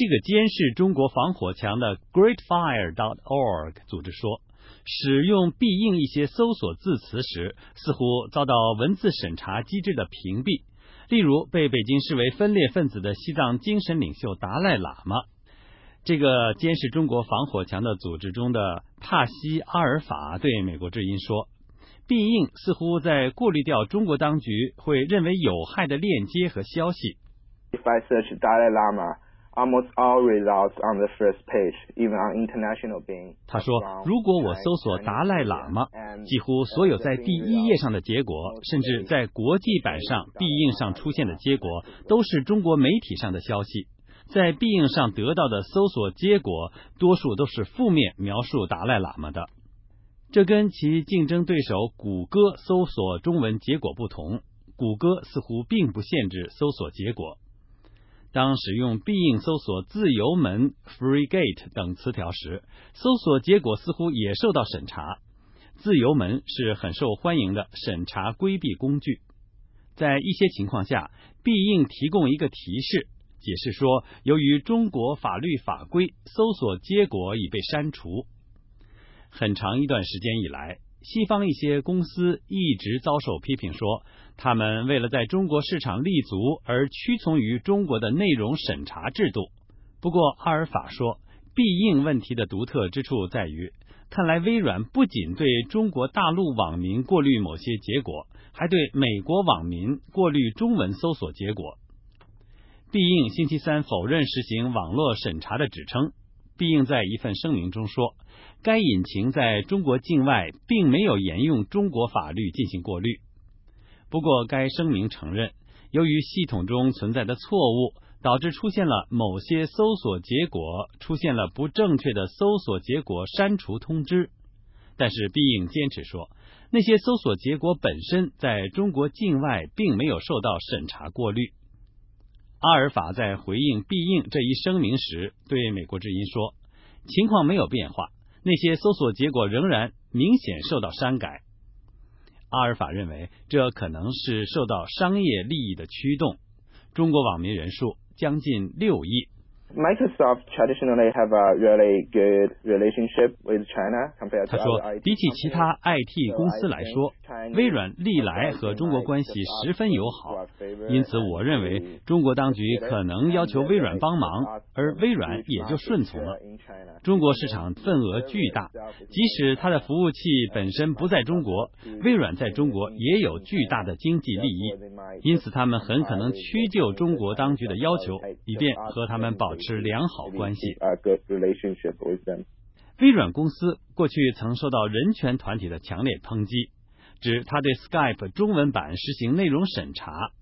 这个监视中国防火墙的 GreatFire.org 组织说，使用必应一些搜索字词时，似乎遭到文字审查机制的屏蔽。例如，被北京视为分裂分子的西藏精神领袖达赖喇嘛。这个监视中国防火墙的组织中的帕西阿尔法对美国之音说：“必应似乎在过滤掉中国当局会认为有害的链接和消息。” If I search Dalai Lama, almost all results on the first page, even on international being. 他说：“如果我搜索达赖喇嘛，几乎所有在第一页上的结果，甚至在国际版上必应上出现的结果，都是中国媒体上的消息。在必应上得到的搜索结果，多数都是负面描述达赖喇嘛的。这跟其竞争对手谷歌搜索中文结果不同。谷歌似乎并不限制搜索结果。”当使用必应搜索“自由门 ”（Free Gate） 等词条时，搜索结果似乎也受到审查。自由门是很受欢迎的审查规避工具。在一些情况下，必应提供一个提示，解释说，由于中国法律法规，搜索结果已被删除。很长一段时间以来。西方一些公司一直遭受批评，说他们为了在中国市场立足而屈从于中国的内容审查制度。不过，阿尔法说，必应问题的独特之处在于，看来微软不仅对中国大陆网民过滤某些结果，还对美国网民过滤中文搜索结果。必应星期三否认实行网络审查的指称。必应在一份声明中说。该引擎在中国境外并没有沿用中国法律进行过滤。不过，该声明承认，由于系统中存在的错误，导致出现了某些搜索结果出现了不正确的搜索结果删除通知。但是，必应坚持说，那些搜索结果本身在中国境外并没有受到审查过滤。阿尔法在回应必应这一声明时，对美国之音说：“情况没有变化。”那些搜索结果仍然明显受到删改。阿尔法认为，这可能是受到商业利益的驱动。中国网民人数将近六亿。Microsoft traditionally have a really good relationship with China compared to 他说，比起其他 IT 公司来说，微软历来和中国关系十分友好。因此，我认为中国当局可能要求微软帮忙，而微软也就顺从了。中国市场份额巨大，即使它的服务器本身不在中国，微软在中国也有巨大的经济利益。因此，他们很可能屈就中国当局的要求，以便和他们保。持良好关系。微软公司过去曾受到人权团体的强烈抨击，指他对 Skype 中文版实行内容审查。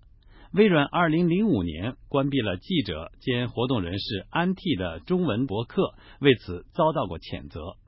微软二零零五年关闭了记者兼活动人士安替的中文博客，为此遭到过谴责。